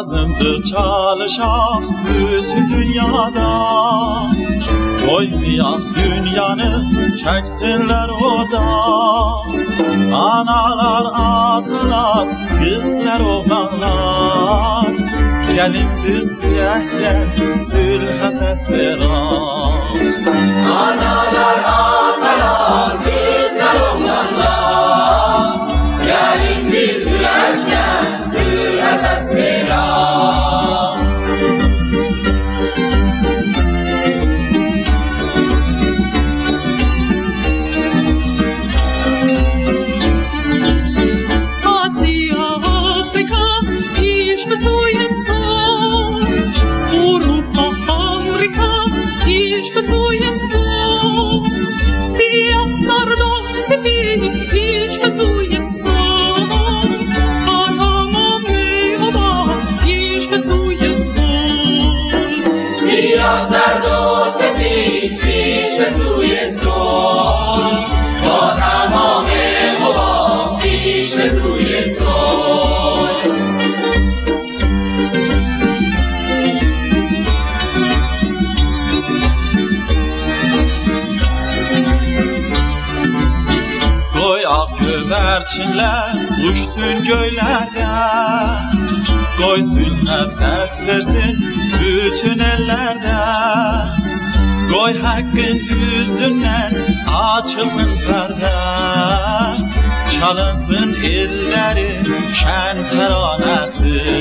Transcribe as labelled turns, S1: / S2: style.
S1: Lazımdır çalışak bütün dünyada. Koymayak dünyanı çeksinler oda Analar atalar kızlar oğlanlar Gelin biz birlikte sülhe ses verin Ak güvercinler uçsun göylerde Koy sülhe ses versin bütün ellerde. Koy hakkın yüzünden açılsın perde. Çalınsın elleri şen teranesi